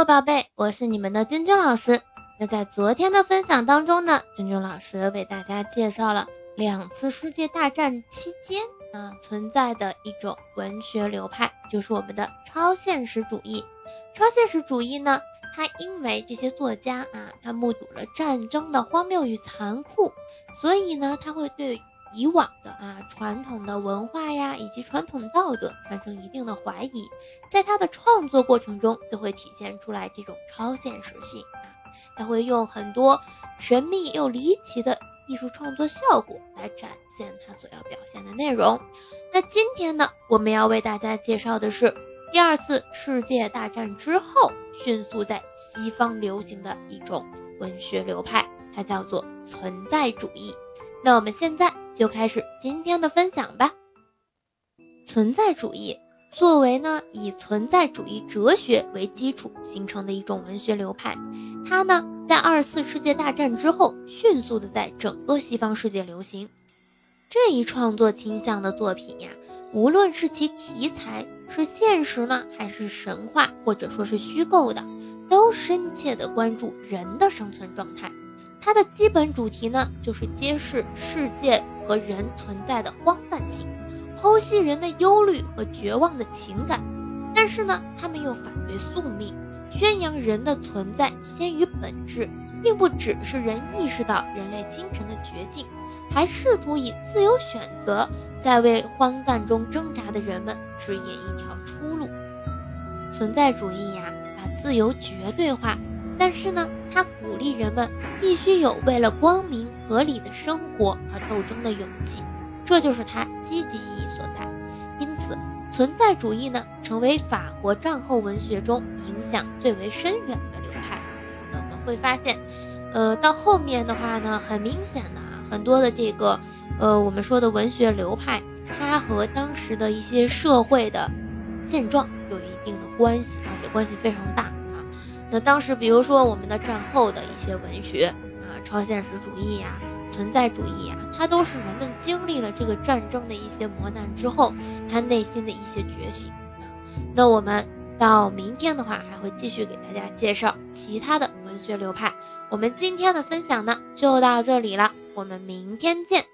Hello，宝贝，我是你们的君君老师。那在昨天的分享当中呢，君君老师为大家介绍了两次世界大战期间啊存在的一种文学流派，就是我们的超现实主义。超现实主义呢，它因为这些作家啊，他目睹了战争的荒谬与残酷，所以呢，他会对。以往的啊传统的文化呀，以及传统道德产生一定的怀疑，在他的创作过程中就会体现出来这种超现实性啊，他会用很多神秘又离奇的艺术创作效果来展现他所要表现的内容。那今天呢，我们要为大家介绍的是第二次世界大战之后迅速在西方流行的一种文学流派，它叫做存在主义。那我们现在。就开始今天的分享吧。存在主义作为呢以存在主义哲学为基础形成的一种文学流派，它呢在二次世界大战之后迅速的在整个西方世界流行。这一创作倾向的作品呀，无论是其题材是现实呢，还是神话或者说是虚构的，都深切的关注人的生存状态。它的基本主题呢，就是揭示世界和人存在的荒诞性，剖析人的忧虑和绝望的情感。但是呢，他们又反对宿命，宣扬人的存在先于本质，并不只是人意识到人类精神的绝境，还试图以自由选择，在为荒诞中挣扎的人们指引一条出路。存在主义呀，把自由绝对化。但是呢，它鼓励人们必须有为了光明合理的生活而斗争的勇气，这就是他积极意义所在。因此，存在主义呢，成为法国战后文学中影响最为深远的流派。那我们会发现，呃，到后面的话呢，很明显的啊，很多的这个，呃，我们说的文学流派，它和当时的一些社会的现状有一定的关系，而且关系非常大。那当时，比如说我们的战后的一些文学啊，超现实主义呀、存在主义呀，它都是人们经历了这个战争的一些磨难之后，他内心的一些觉醒。那我们到明天的话，还会继续给大家介绍其他的文学流派。我们今天的分享呢，就到这里了，我们明天见。